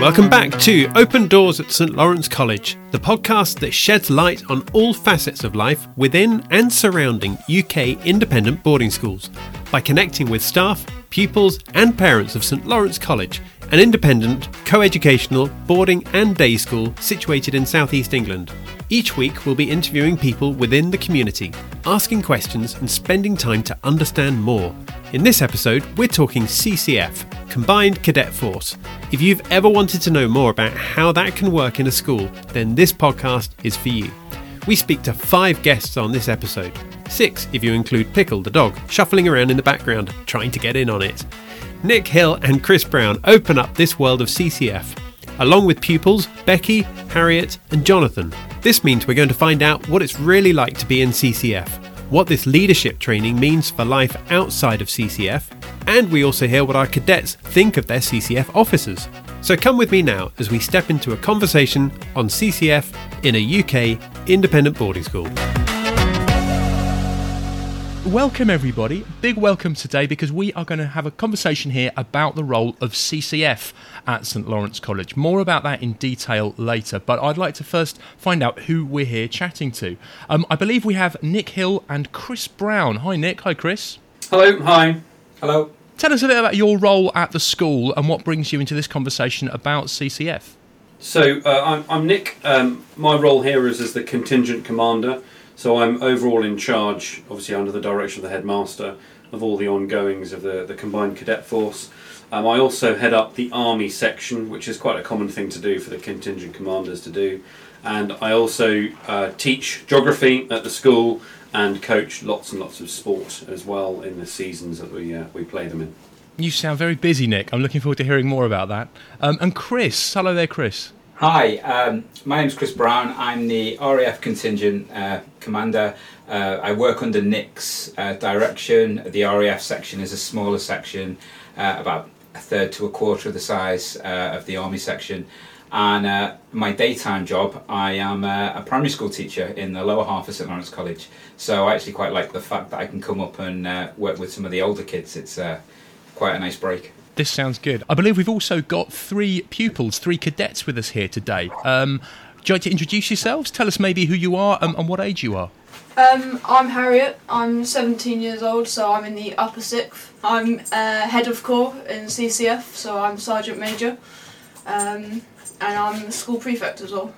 Welcome back to Open Doors at St Lawrence College, the podcast that sheds light on all facets of life within and surrounding UK independent boarding schools by connecting with staff, pupils, and parents of St Lawrence College, an independent, co educational boarding and day school situated in southeast England. Each week, we'll be interviewing people within the community, asking questions and spending time to understand more. In this episode, we're talking CCF, Combined Cadet Force. If you've ever wanted to know more about how that can work in a school, then this podcast is for you. We speak to five guests on this episode. Six, if you include Pickle the dog, shuffling around in the background, trying to get in on it. Nick Hill and Chris Brown open up this world of CCF, along with pupils Becky, Harriet, and Jonathan. This means we're going to find out what it's really like to be in CCF, what this leadership training means for life outside of CCF, and we also hear what our cadets think of their CCF officers. So come with me now as we step into a conversation on CCF in a UK independent boarding school. Welcome, everybody. Big welcome today because we are going to have a conversation here about the role of CCF at St Lawrence College. More about that in detail later, but I'd like to first find out who we're here chatting to. Um, I believe we have Nick Hill and Chris Brown. Hi, Nick. Hi, Chris. Hello. Hi. Hello. Tell us a bit about your role at the school and what brings you into this conversation about CCF. So uh, I'm, I'm Nick. Um, my role here is as the contingent commander. So I'm overall in charge, obviously under the direction of the headmaster, of all the ongoings of the, the combined cadet force. Um, I also head up the army section, which is quite a common thing to do for the contingent commanders to do. And I also uh, teach geography at the school and coach lots and lots of sport as well in the seasons that we uh, we play them in. You sound very busy, Nick. I'm looking forward to hearing more about that. Um, and Chris, hello there, Chris. Hi, um, my is Chris Brown. I'm the RAF contingent uh, commander. Uh, I work under Nick's uh, direction. The RAF section is a smaller section, uh, about a third to a quarter of the size uh, of the army section. And uh, my daytime job, I am a primary school teacher in the lower half of St Lawrence College. So I actually quite like the fact that I can come up and work with some of the older kids. It's quite a nice break. This sounds good. I believe we've also got three pupils, three cadets with us here today. Um, do you like to introduce yourselves? Tell us maybe who you are and, and what age you are. Um, I'm Harriet. I'm 17 years old, so I'm in the upper sixth. I'm uh, head of corps in CCF, so I'm sergeant major, um, and I'm school prefect as well.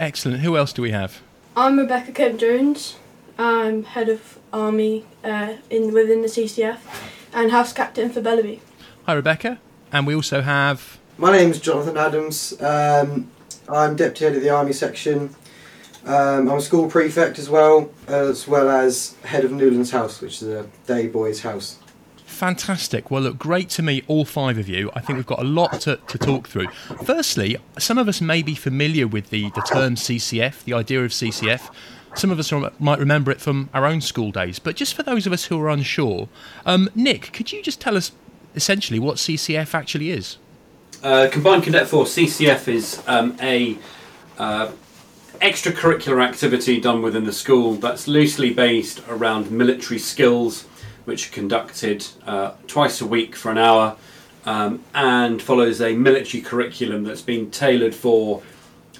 Excellent. Who else do we have? I'm Rebecca Kemp Jones. I'm head of army uh, in within the CCF and house captain for Bellaby. Hi, Rebecca. And we also have. My name's Jonathan Adams. Um, I'm deputy head of the army section. Um, I'm a school prefect as well, as well as head of Newlands House, which is a day boys' house. Fantastic. Well, look, great to meet all five of you. I think we've got a lot to, to talk through. Firstly, some of us may be familiar with the, the term CCF, the idea of CCF. Some of us might remember it from our own school days, but just for those of us who are unsure, um, Nick, could you just tell us essentially what CCF actually is. Uh, Combined Cadet Force CCF is um, a uh, extracurricular activity done within the school that's loosely based around military skills, which are conducted uh, twice a week for an hour, um, and follows a military curriculum that's been tailored for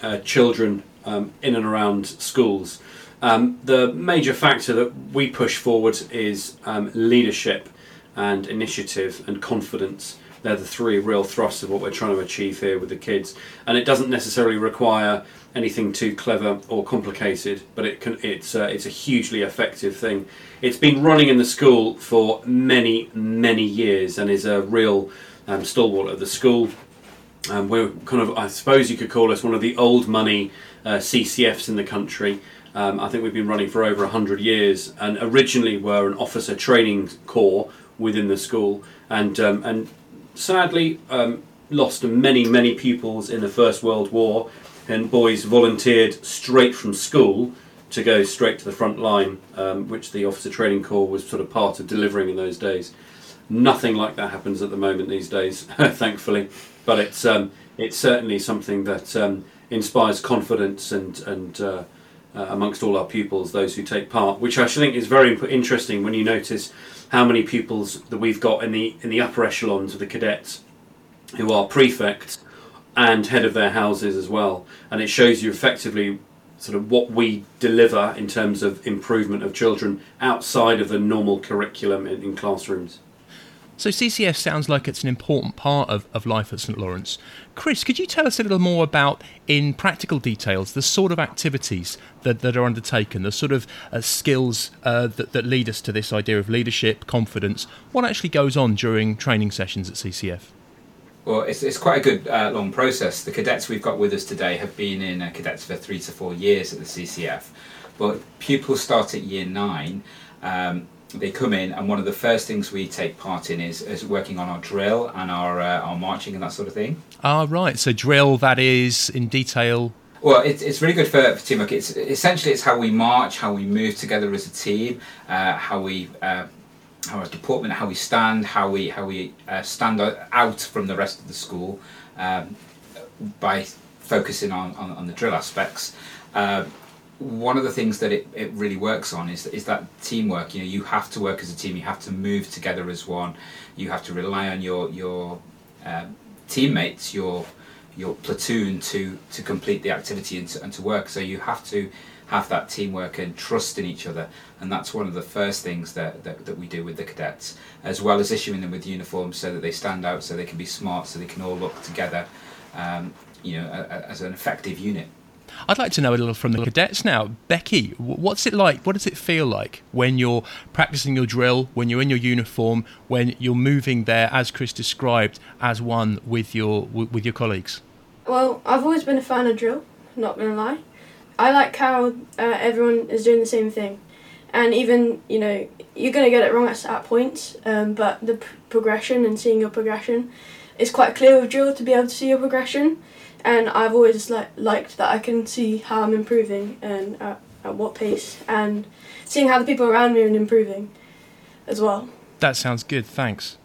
uh, children um, in and around schools. Um, the major factor that we push forward is um, leadership and initiative and confidence. They're the three real thrusts of what we're trying to achieve here with the kids. And it doesn't necessarily require anything too clever or complicated, but it can, it's, uh, it's a hugely effective thing. It's been running in the school for many, many years and is a real um, stalwart of the school. Um, we're kind of, I suppose you could call us one of the old money uh, CCFs in the country. Um, I think we've been running for over 100 years and originally were an officer training corps within the school, and um, and sadly um, lost many many pupils in the First World War, and boys volunteered straight from school to go straight to the front line, um, which the officer training corps was sort of part of delivering in those days. Nothing like that happens at the moment these days, thankfully, but it's um, it's certainly something that um, inspires confidence and and. Uh, uh, amongst all our pupils, those who take part, which I think is very interesting when you notice how many pupils that we've got in the in the upper echelons of the cadets who are prefects and head of their houses as well. And it shows you effectively sort of what we deliver in terms of improvement of children outside of the normal curriculum in, in classrooms. So CCF sounds like it's an important part of, of life at St Lawrence. Chris, could you tell us a little more about, in practical details, the sort of activities that, that are undertaken, the sort of uh, skills uh, that, that lead us to this idea of leadership, confidence? What actually goes on during training sessions at CCF? Well, it's, it's quite a good uh, long process. The cadets we've got with us today have been in uh, cadets for three to four years at the CCF, but pupils start at year nine. Um, they come in, and one of the first things we take part in is, is working on our drill and our uh, our marching and that sort of thing. Ah, right. So drill that is in detail. Well, it's, it's really good for, for teamwork. It's essentially it's how we march, how we move together as a team, uh, how we uh, how our deportment, how we stand, how we how we uh, stand out from the rest of the school um, by focusing on, on, on, the drill aspects. Uh, one of the things that it, it really works on is is that teamwork. You know, you have to work as a team. You have to move together as one. You have to rely on your your uh, teammates, your your platoon to to complete the activity and to, and to work. So you have to have that teamwork and trust in each other. And that's one of the first things that, that, that we do with the cadets, as well as issuing them with uniforms so that they stand out, so they can be smart, so they can all look together, um, you know, a, a, as an effective unit. I'd like to know a little from the cadets now. Becky, what's it like? What does it feel like when you're practicing your drill, when you're in your uniform, when you're moving there, as Chris described, as one with your with your colleagues? Well, I've always been a fan of drill. Not gonna lie, I like how uh, everyone is doing the same thing, and even you know you're gonna get it wrong at, at points, um, but the p- progression and seeing your progression is quite clear with drill to be able to see your progression and I've always like liked that I can see how I'm improving and at, at what pace, and seeing how the people around me are improving as well. That sounds good. Thanks.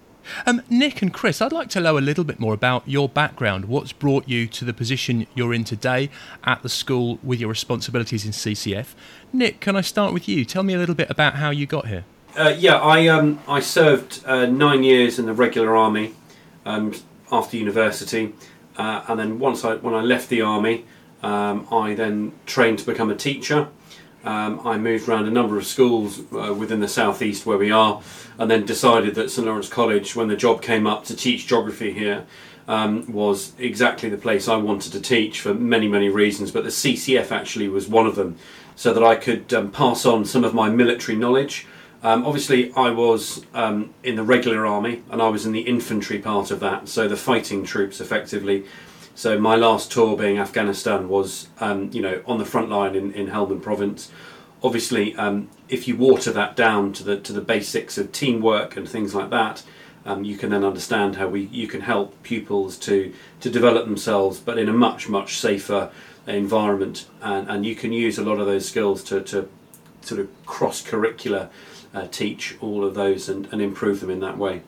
Um, Nick and Chris, I'd like to know a little bit more about your background. What's brought you to the position you're in today at the school with your responsibilities in CCF? Nick, can I start with you? Tell me a little bit about how you got here. Uh, yeah, I um, I served uh, nine years in the regular army um, after university. Uh, and then once I, when I left the army, um, I then trained to become a teacher. Um, I moved around a number of schools uh, within the southeast where we are, and then decided that St Lawrence College, when the job came up to teach geography here, um, was exactly the place I wanted to teach for many, many reasons. But the CCF actually was one of them, so that I could um, pass on some of my military knowledge um, obviously, I was um, in the regular army and I was in the infantry part of that, so the fighting troops effectively. So my last tour being Afghanistan was, um, you know, on the front line in, in Helmand Province. Obviously, um, if you water that down to the to the basics of teamwork and things like that, um, you can then understand how we you can help pupils to to develop themselves, but in a much much safer environment, and, and you can use a lot of those skills to, to sort of cross curricular uh, teach all of those and, and improve them in that way.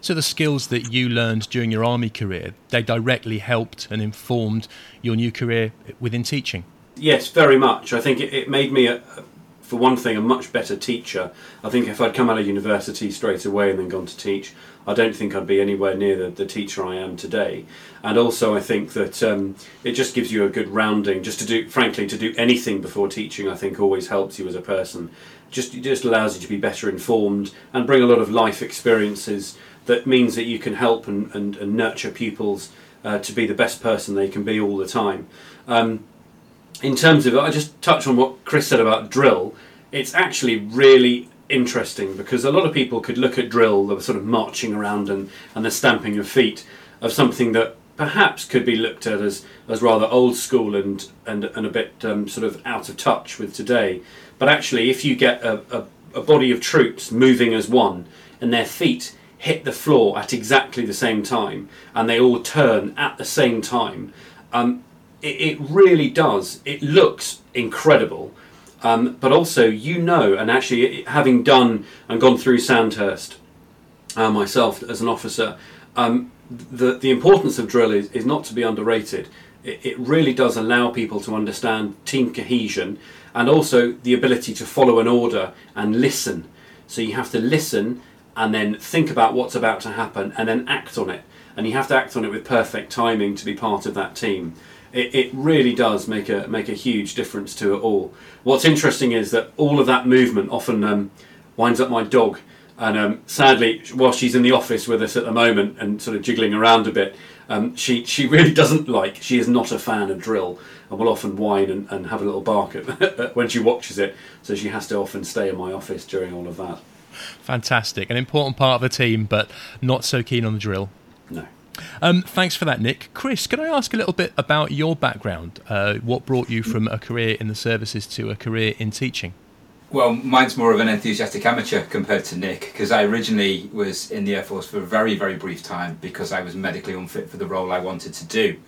So the skills that you learned during your army career, they directly helped and informed your new career within teaching. Yes, very much. I think it, it made me, a, for one thing, a much better teacher. I think if I'd come out of university straight away and then gone to teach, I don't think I'd be anywhere near the, the teacher I am today. And also, I think that um, it just gives you a good rounding. Just to do, frankly, to do anything before teaching, I think always helps you as a person just it just allows you to be better informed and bring a lot of life experiences that means that you can help and, and, and nurture pupils uh, to be the best person they can be all the time. Um, in terms of, I just touch on what Chris said about drill. It's actually really interesting because a lot of people could look at drill, the sort of marching around and, and the stamping of feet, of something that perhaps could be looked at as, as rather old school and, and, and a bit um, sort of out of touch with today. But actually, if you get a, a, a body of troops moving as one and their feet hit the floor at exactly the same time and they all turn at the same time, um, it, it, really does. It looks incredible. Um, but also, you know, and actually, having done and gone through Sandhurst uh, myself as an officer, um, the, the importance of drill is, is not to be underrated. It, it really does allow people to understand team cohesion and also the ability to follow an order and listen. So you have to listen and then think about what's about to happen and then act on it. and you have to act on it with perfect timing to be part of that team. It, it really does make a make a huge difference to it all. What's interesting is that all of that movement often um, winds up my dog, and um, sadly, while she's in the office with us at the moment and sort of jiggling around a bit, um, she she really doesn't like. She is not a fan of drill, and will often whine and, and have a little bark at, when she watches it. So she has to often stay in my office during all of that. Fantastic, an important part of the team, but not so keen on the drill. No. Um, thanks for that, Nick. Chris, can I ask a little bit about your background? Uh, what brought you from a career in the services to a career in teaching? Well, mine's more of an enthusiastic amateur compared to Nick because I originally was in the Air Force for a very, very brief time because I was medically unfit for the role I wanted to do.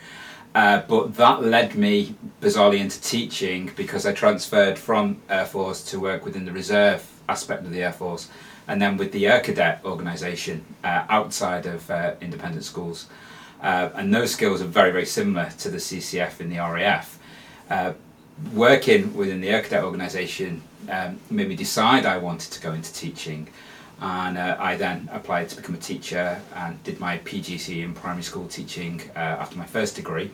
Uh, but that led me bizarrely into teaching because I transferred from Air Force to work within the reserve aspect of the Air Force and then with the Air Cadet organisation uh, outside of uh, independent schools. Uh, and those skills are very, very similar to the CCF in the RAF. Uh, working within the Air Cadet organisation um, made me decide I wanted to go into teaching. And uh, I then applied to become a teacher and did my PGC in primary school teaching uh, after my first degree.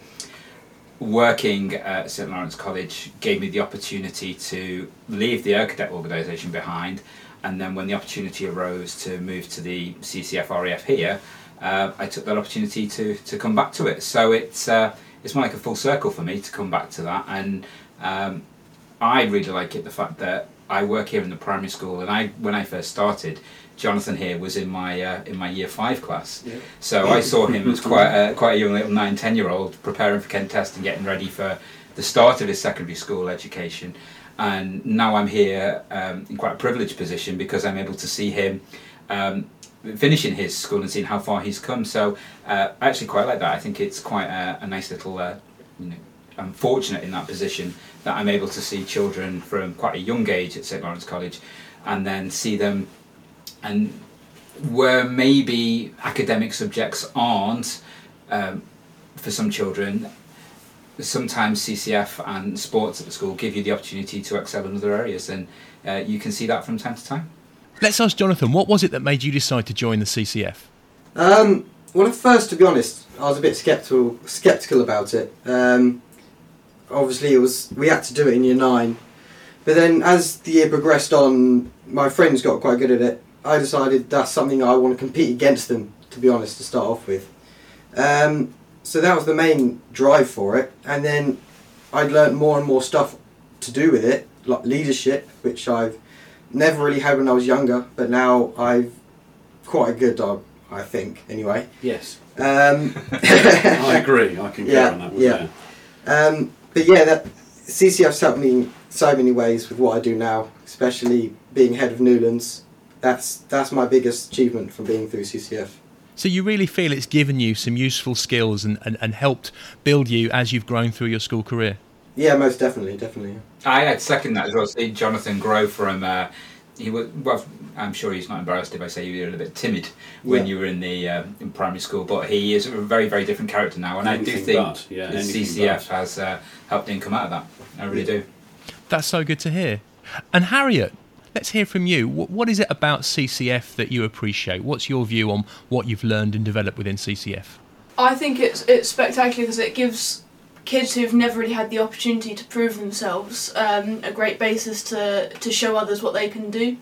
Working at St Lawrence College gave me the opportunity to leave the Air Cadet organisation behind and then when the opportunity arose to move to the CCF RAF here, uh, I took that opportunity to, to come back to it. So it's uh, it's more like a full circle for me to come back to that, and um, I really like it the fact that I work here in the primary school, and I when I first started, Jonathan here was in my uh, in my year five class, yeah. so I saw him as quite a, quite a young little nine ten year old preparing for Kent Test and getting ready for the start of his secondary school education and now I'm here um, in quite a privileged position because I'm able to see him um, finishing his school and seeing how far he's come. So uh, I actually quite like that. I think it's quite a, a nice little. Uh, you know, I'm fortunate in that position that I'm able to see children from quite a young age at St Lawrence College, and then see them, and where maybe academic subjects aren't. Um, for some children, sometimes CCF and sports at the school give you the opportunity to excel in other areas, and uh, you can see that from time to time. Let's ask Jonathan, what was it that made you decide to join the CCF? Um, well, at first, to be honest, I was a bit skeptical skeptical about it. Um, obviously, it was we had to do it in year nine, but then as the year progressed on, my friends got quite good at it. I decided that's something I want to compete against them. To be honest, to start off with. Um, so that was the main drive for it. And then I'd learned more and more stuff to do with it, like leadership, which I've never really had when I was younger, but now I've quite a good dog, I think, anyway. Yes. Um, I agree. I can yeah, on that. Yeah. Um, but yeah, that CCF's helped me in so many ways with what I do now, especially being head of Newlands. That's that's my biggest achievement from being through CCF. So you really feel it's given you some useful skills and, and, and helped build you as you've grown through your school career? Yeah, most definitely, definitely. I had second that as well. See Jonathan grow from uh, he was well. I'm sure he's not embarrassed if I say you were a little bit timid when yeah. you were in the um, in primary school, but he is a very very different character now, and anything I do think yeah, the CCF has uh, helped him come out of that. I really yeah. do. That's so good to hear. And Harriet, Let's hear from you. What is it about CCF that you appreciate? What's your view on what you've learned and developed within CCF? I think it's it's spectacular because it gives kids who've never really had the opportunity to prove themselves um, a great basis to to show others what they can do.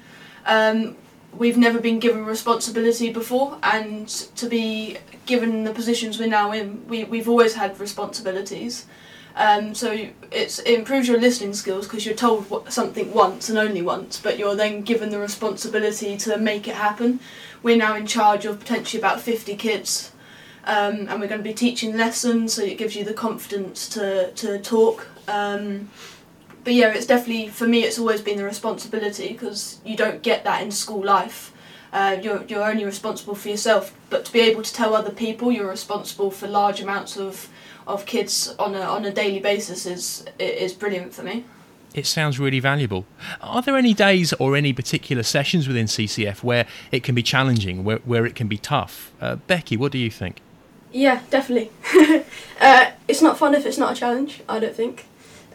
Um, we've never been given responsibility before, and to be given the positions we're now in, we we've always had responsibilities. Um, so it improves your listening skills because you're told something once and only once, but you're then given the responsibility to make it happen. We're now in charge of potentially about 50 kids, um, and we're going to be teaching lessons, so it gives you the confidence to, to talk. Um, but yeah, it's definitely, for me, it's always been the responsibility because you don't get that in school life. Uh, you're, you're only responsible for yourself, but to be able to tell other people you're responsible for large amounts of of kids on a on a daily basis is is brilliant for me. It sounds really valuable. Are there any days or any particular sessions within CCF where it can be challenging, where, where it can be tough? Uh, Becky, what do you think? Yeah, definitely. uh, it's not fun if it's not a challenge. I don't think.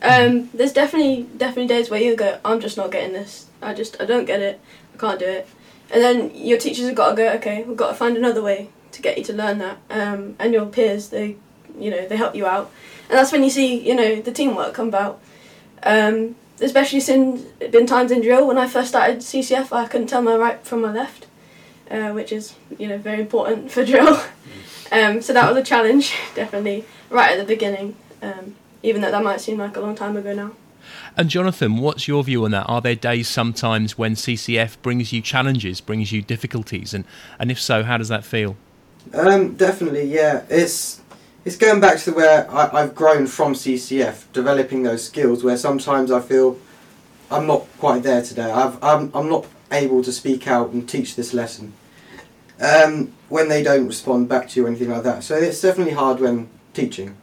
Um, there's definitely definitely days where you go, I'm just not getting this. I just I don't get it. I can't do it. And then your teachers have got to go, okay, we've got to find another way to get you to learn that. Um, and your peers, they, you know, they help you out, and that's when you see, you know, the teamwork come about. Um, especially since it been times in drill when I first started CCF, I couldn't tell my right from my left, uh, which is you know very important for drill. Um, so that was a challenge, definitely, right at the beginning. Um, even though that might seem like a long time ago now. And Jonathan, what's your view on that? Are there days sometimes when CCF brings you challenges, brings you difficulties, and and if so, how does that feel? Um, definitely, yeah. It's it's going back to where I, I've grown from CCF, developing those skills. Where sometimes I feel I'm not quite there today. I've, I'm I'm not able to speak out and teach this lesson. Um, when they don't respond back to you or anything like that. So it's definitely hard when teaching.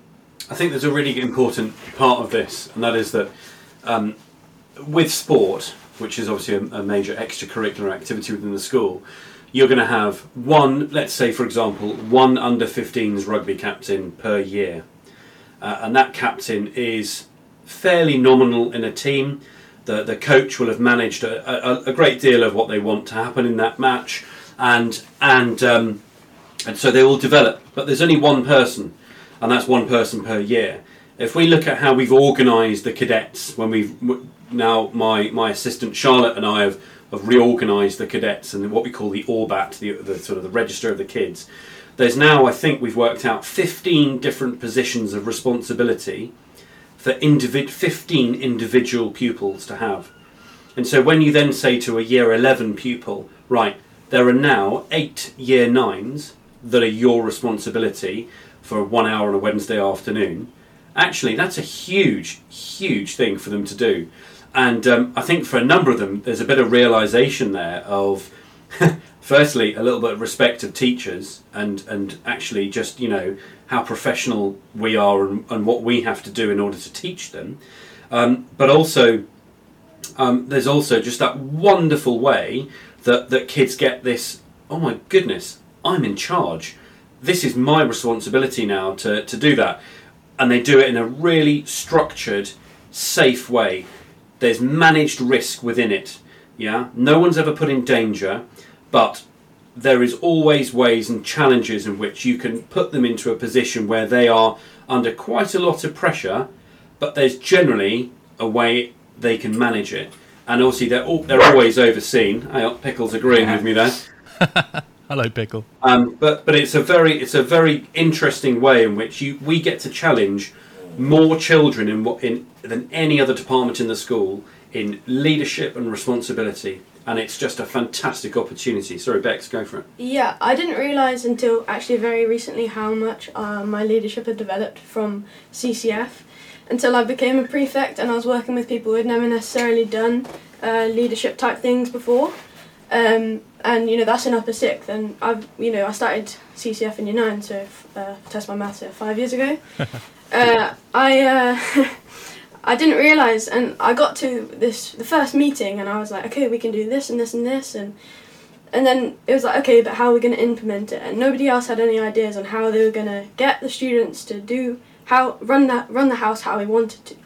I think there's a really important part of this, and that is that um, with sport, which is obviously a, a, major extracurricular activity within the school, you're going to have one, let's say, for example, one under 15s rugby captain per year. Uh, and that captain is fairly nominal in a team. The, the coach will have managed a, a, a great deal of what they want to happen in that match, and and um, and so they all develop. But there's only one person and that's one person per year. If we look at how we've organised the cadets, when we've now my my assistant Charlotte and I have, have reorganised the cadets and what we call the ORBAT, the, the sort of the register of the kids. There's now I think we've worked out 15 different positions of responsibility for individ 15 individual pupils to have. And so when you then say to a year 11 pupil, right, there are now eight year nines that are your responsibility for one hour on a Wednesday afternoon, actually, that's a huge, huge thing for them to do. And um, I think for a number of them, there's a bit of realization there of, firstly, a little bit of respect of teachers and, and actually just, you know, how professional we are and, and what we have to do in order to teach them. Um, but also, um, there's also just that wonderful way that, that kids get this oh my goodness, I'm in charge this is my responsibility now to, to do that. And they do it in a really structured, safe way. There's managed risk within it. Yeah, no one's ever put in danger, but there is always ways and challenges in which you can put them into a position where they are under quite a lot of pressure, but there's generally a way they can manage it. And obviously, they're all, they're always overseen. Pickles agreeing with me there. Hello, pickle. Um, but but it's a very it's a very interesting way in which you we get to challenge more children in what in than any other department in the school in leadership and responsibility. And it's just a fantastic opportunity. Sorry, Bex, go for it. Yeah, I didn't realise until actually very recently how much uh, my leadership had developed from CCF until I became a prefect and I was working with people who had never necessarily done uh, leadership type things before. Um, and you know that's in upper sixth, and I've you know I started CCF in year nine, so uh, test my maths five years ago. uh, I uh, I didn't realise, and I got to this the first meeting, and I was like, okay, we can do this and this and this, and and then it was like, okay, but how are we going to implement it? And nobody else had any ideas on how they were going to get the students to do how run that run the house how we wanted to,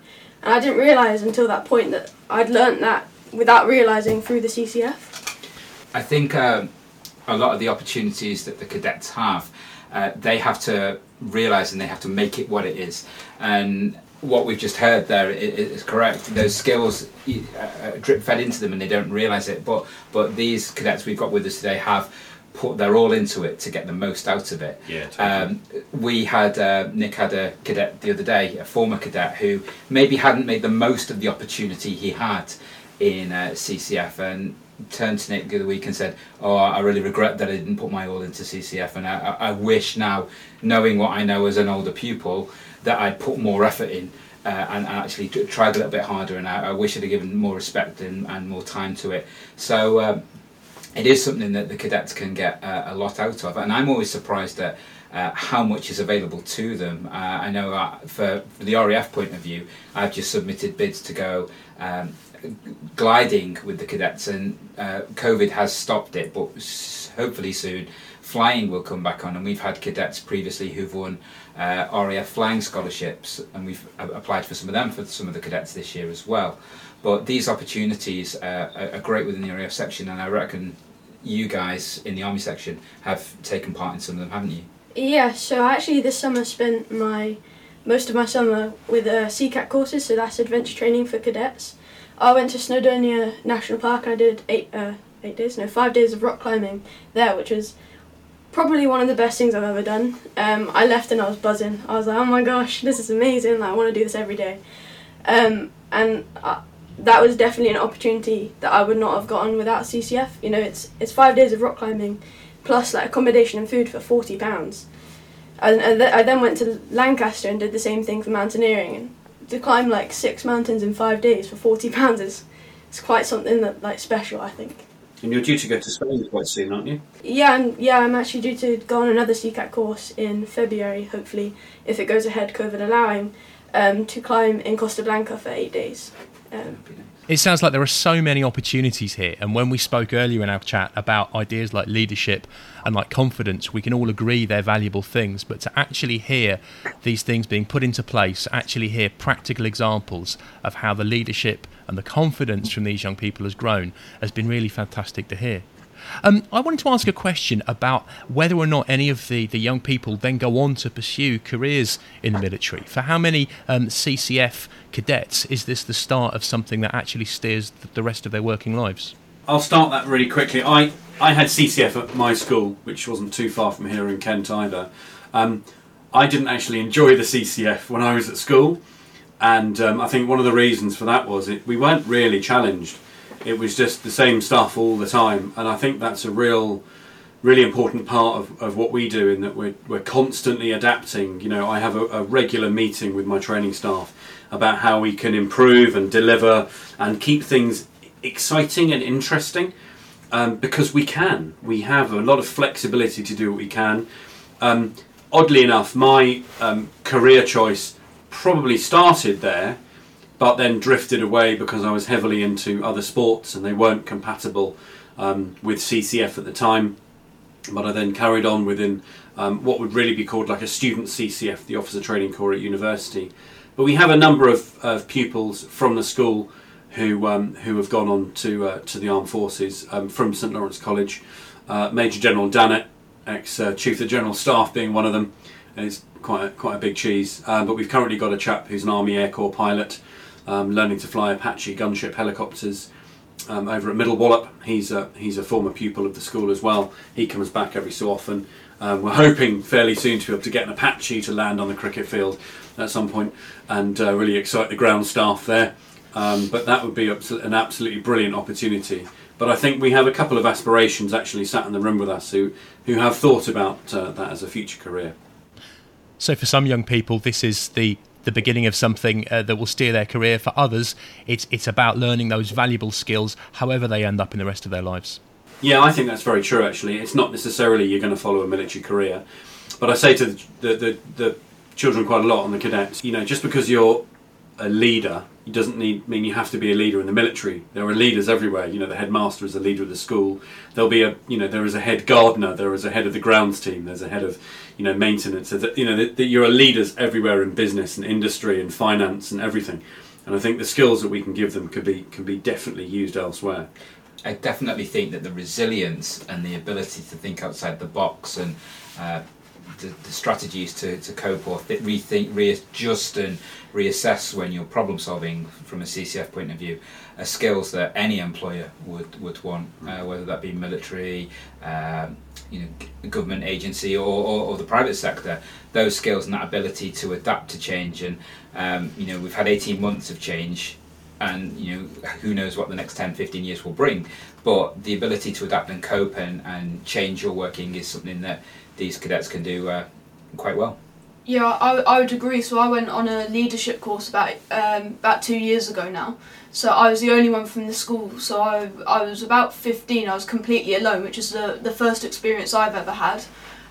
and I didn't realise until that point that I'd learnt that without realising through the CCF. I think um, a lot of the opportunities that the cadets have, uh, they have to realise and they have to make it what it is. And what we've just heard there is correct. Those skills uh, drip fed into them and they don't realise it. But but these cadets we've got with us today have put they're all into it to get the most out of it. Yeah. Totally. Um, we had uh, Nick had a cadet the other day, a former cadet who maybe hadn't made the most of the opportunity he had in uh, CCF and turned to Nick the other week and said, "Oh, I really regret that I didn't put my all into CCF, and I, I wish now, knowing what I know as an older pupil, that I'd put more effort in." Uh, and, actually tried a little bit harder, and I, I wish I'd have given more respect and, and more time to it. So um, it is something that the cadets can get uh, a lot out of, and I'm always surprised at uh, how much is available to them. Uh, I know uh, for, for, the RAF point of view, I've just submitted bids to go um, gliding with the cadets, and uh, COVID has stopped it, but hopefully soon flying will come back on. And we've had cadets previously who've won uh, RAF flying scholarships, and we've applied for some of them for some of the cadets this year as well. But these opportunities uh, are great within the RAF section, and I reckon you guys in the army section have taken part in some of them, haven't you? Yeah, so actually this summer spent my most of my summer with uh, CCAT courses, so that's adventure training for cadets. I went to Snowdonia National Park I did eight uh, eight days, no five days of rock climbing there, which was probably one of the best things I've ever done. Um, I left and I was buzzing. I was like, oh my gosh, this is amazing! Like, I want to do this every day. Um, and I, that was definitely an opportunity that I would not have gotten without CCF. You know, it's it's five days of rock climbing, plus like accommodation and food for forty pounds. And, I then went to Lancaster and did the same thing for mountaineering. And to climb like six mountains in five days for forty pounds is, is quite something that like special. I think. And you're due to go to Spain quite soon, aren't you? Yeah, and yeah, I'm actually due to go on another CCAT course in February, hopefully, if it goes ahead, COVID allowing, um, to climb in Costa Blanca for eight days. Um, It sounds like there are so many opportunities here. And when we spoke earlier in our chat about ideas like leadership and like confidence, we can all agree they're valuable things. But to actually hear these things being put into place, actually hear practical examples of how the leadership and the confidence from these young people has grown has been really fantastic to hear. Um, I wanted to ask a question about whether or not any of the, the young people then go on to pursue careers in the military. For how many um, CCF cadets is this the start of something that actually steers the rest of their working lives? I'll start that really quickly. I, I had CCF at my school, which wasn't too far from here in Kent either. Um, I didn't actually enjoy the CCF when I was at school, and um, I think one of the reasons for that was it, we weren't really challenged. It was just the same stuff all the time, and I think that's a real, really important part of, of what we do in that we're, we're constantly adapting. You know, I have a, a regular meeting with my training staff about how we can improve and deliver and keep things exciting and interesting um, because we can. We have a lot of flexibility to do what we can. Um, oddly enough, my um, career choice probably started there, but then drifted away because I was heavily into other sports and they weren't compatible um, with CCF at the time. But I then carried on within um, what would really be called like a student CCF, the Officer Training Corps at university. But we have a number of, of pupils from the school who um, who have gone on to uh, to the armed forces um, from St Lawrence College. Uh, Major General Dannatt, ex uh, Chief of General Staff, being one of them, is quite a, quite a big cheese. Um, but we've currently got a chap who's an Army Air Corps pilot, um, learning to fly Apache gunship helicopters. Um, over at Middle Wallop, he's a he's a former pupil of the school as well. He comes back every so often. Um, we're hoping fairly soon to be able to get an Apache to land on the cricket field at some point and uh, really excite the ground staff there. Um, but that would be an absolutely brilliant opportunity. But I think we have a couple of aspirations actually sat in the room with us who, who have thought about uh, that as a future career. So for some young people, this is the the beginning of something uh, that will steer their career. For others, it's it's about learning those valuable skills, however they end up in the rest of their lives. Yeah, I think that's very true. Actually, it's not necessarily you're going to follow a military career, but I say to the the, the, the children quite a lot on the cadets, you know, just because you're a leader, it doesn't need mean you have to be a leader in the military. There are leaders everywhere. You know, the headmaster is a leader of the school. There'll be a you know there is a head gardener. There is a head of the grounds team. There's a head of you know maintenance. You know that, that you're a leaders everywhere in business and industry and finance and everything. And I think the skills that we can give them could be can be definitely used elsewhere. I definitely think that the resilience and the ability to think outside the box and uh, the, the strategies to, to cope or th- rethink, readjust, and reassess when you're problem solving from a CCF point of view are skills that any employer would, would want, uh, whether that be military, um, you know, government agency, or, or, or the private sector. Those skills and that ability to adapt to change, and um, you know, we've had 18 months of change and you know who knows what the next 10 15 years will bring. But the ability to adapt and cope and, and change your working is something that these cadets can do uh, quite well Yeah, I, I would agree. So I went on a leadership course about um, about two years ago now. So I was the only one from the school. So I, I was about 15. I was completely alone, which is the, the first experience I've ever had.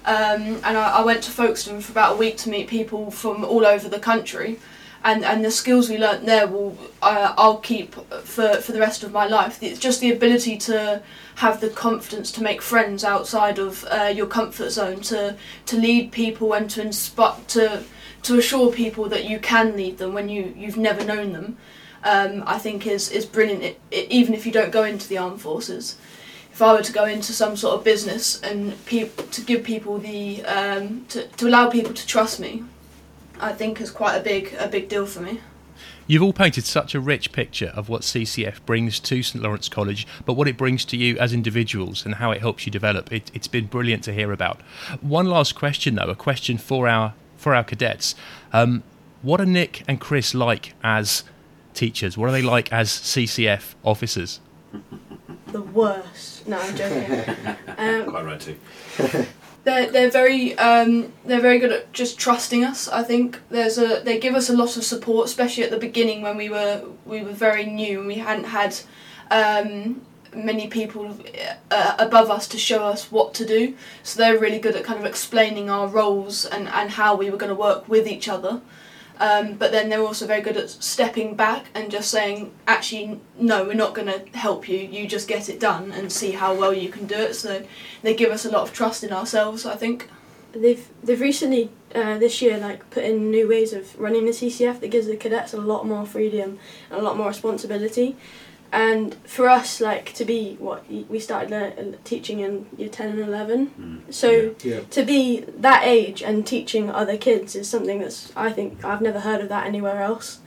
Um, and I, I went to Folkestone for about a week to meet people from all over the country. And, and the skills we learnt there will uh, I'll keep for, for the rest of my life. It's just the ability to have the confidence to make friends outside of uh, your comfort zone, to to lead people and to inspire to to assure people that you can lead them when you you've never known them. Um, I think is is brilliant. It, it, even if you don't go into the armed forces, if I were to go into some sort of business and peop- to give people the um, to, to allow people to trust me, I think is quite a big a big deal for me. You've all painted such a rich picture of what CCF brings to St Lawrence College, but what it brings to you as individuals and how it helps you develop. It, it's been brilliant to hear about. One last question, though, a question for our for our cadets. Um, what are Nick and Chris like as teachers? What are they like as CCF officers? The worst. No, I'm joking. um, Quite right too. They're, they're very um, they're very good at just trusting us. I think there's a they give us a lot of support, especially at the beginning when we were we were very new and we hadn't had um, many people uh, above us to show us what to do. So they're really good at kind of explaining our roles and, and how we were going to work with each other. Um, but then they're also very good at stepping back and just saying, actually, no, we're not going to help you. You just get it done and see how well you can do it. So they give us a lot of trust in ourselves, I think. they've they've recently uh, this year like put in new ways of running the CCF that gives the cadets a lot more freedom and a lot more responsibility. And for us, like to be what we started lear- teaching in year ten and eleven, so Yeah. to be that age and teaching other kids is something that's I think I've never heard of that anywhere else.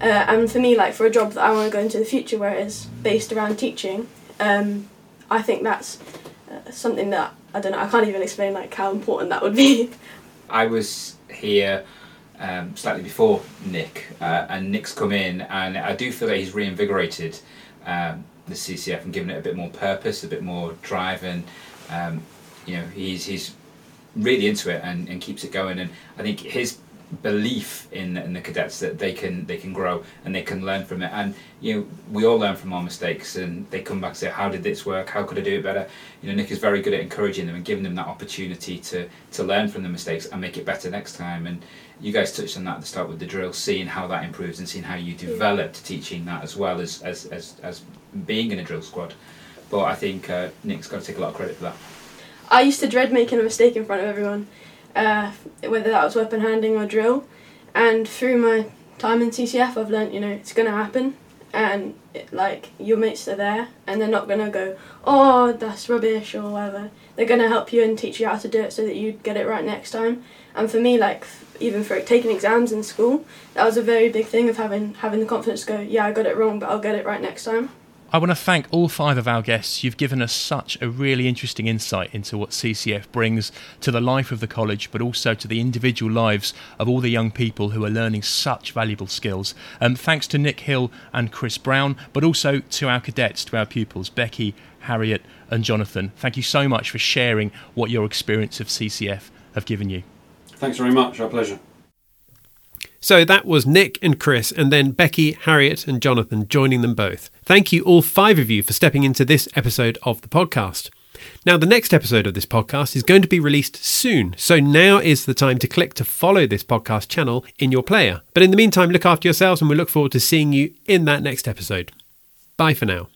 Uh, and for me, like for a job that I want to go into the future where it is based around teaching, um, I think that's uh, something that I don't know. I can't even explain like how important that would be. I was here um, slightly before Nick, uh, and Nick's come in, and I do feel that he's reinvigorated um, the CCF and given it a bit more purpose, a bit more drive, and um, you know he's he's really into it and, and keeps it going. And I think his belief in, in the cadets that they can they can grow and they can learn from it. And you know we all learn from our mistakes and they come back and say how did this work? How could I do it better? You know Nick is very good at encouraging them and giving them that opportunity to to learn from the mistakes and make it better next time. And you guys touched on that at the start with the drill seeing how that improves and seeing how you developed teaching that as well as as, as, as being in a drill squad. But I think uh, Nick's got to take a lot of credit for that. I used to dread making a mistake in front of everyone, uh, whether that was weapon handling or drill. And through my time in CCF, I've learnt, you know, it's going to happen. And it, like your mates are there, and they're not going to go, oh, that's rubbish or whatever. They're going to help you and teach you how to do it so that you get it right next time. And for me, like even for taking exams in school, that was a very big thing of having having the confidence to go, yeah, I got it wrong, but I'll get it right next time. I want to thank all five of our guests. You've given us such a really interesting insight into what CCF brings to the life of the college, but also to the individual lives of all the young people who are learning such valuable skills. Um, thanks to Nick Hill and Chris Brown, but also to our cadets, to our pupils, Becky, Harriet, and Jonathan. Thank you so much for sharing what your experience of CCF have given you. Thanks very much. Our pleasure. So that was Nick and Chris, and then Becky, Harriet, and Jonathan joining them both. Thank you, all five of you, for stepping into this episode of the podcast. Now, the next episode of this podcast is going to be released soon, so now is the time to click to follow this podcast channel in your player. But in the meantime, look after yourselves, and we look forward to seeing you in that next episode. Bye for now.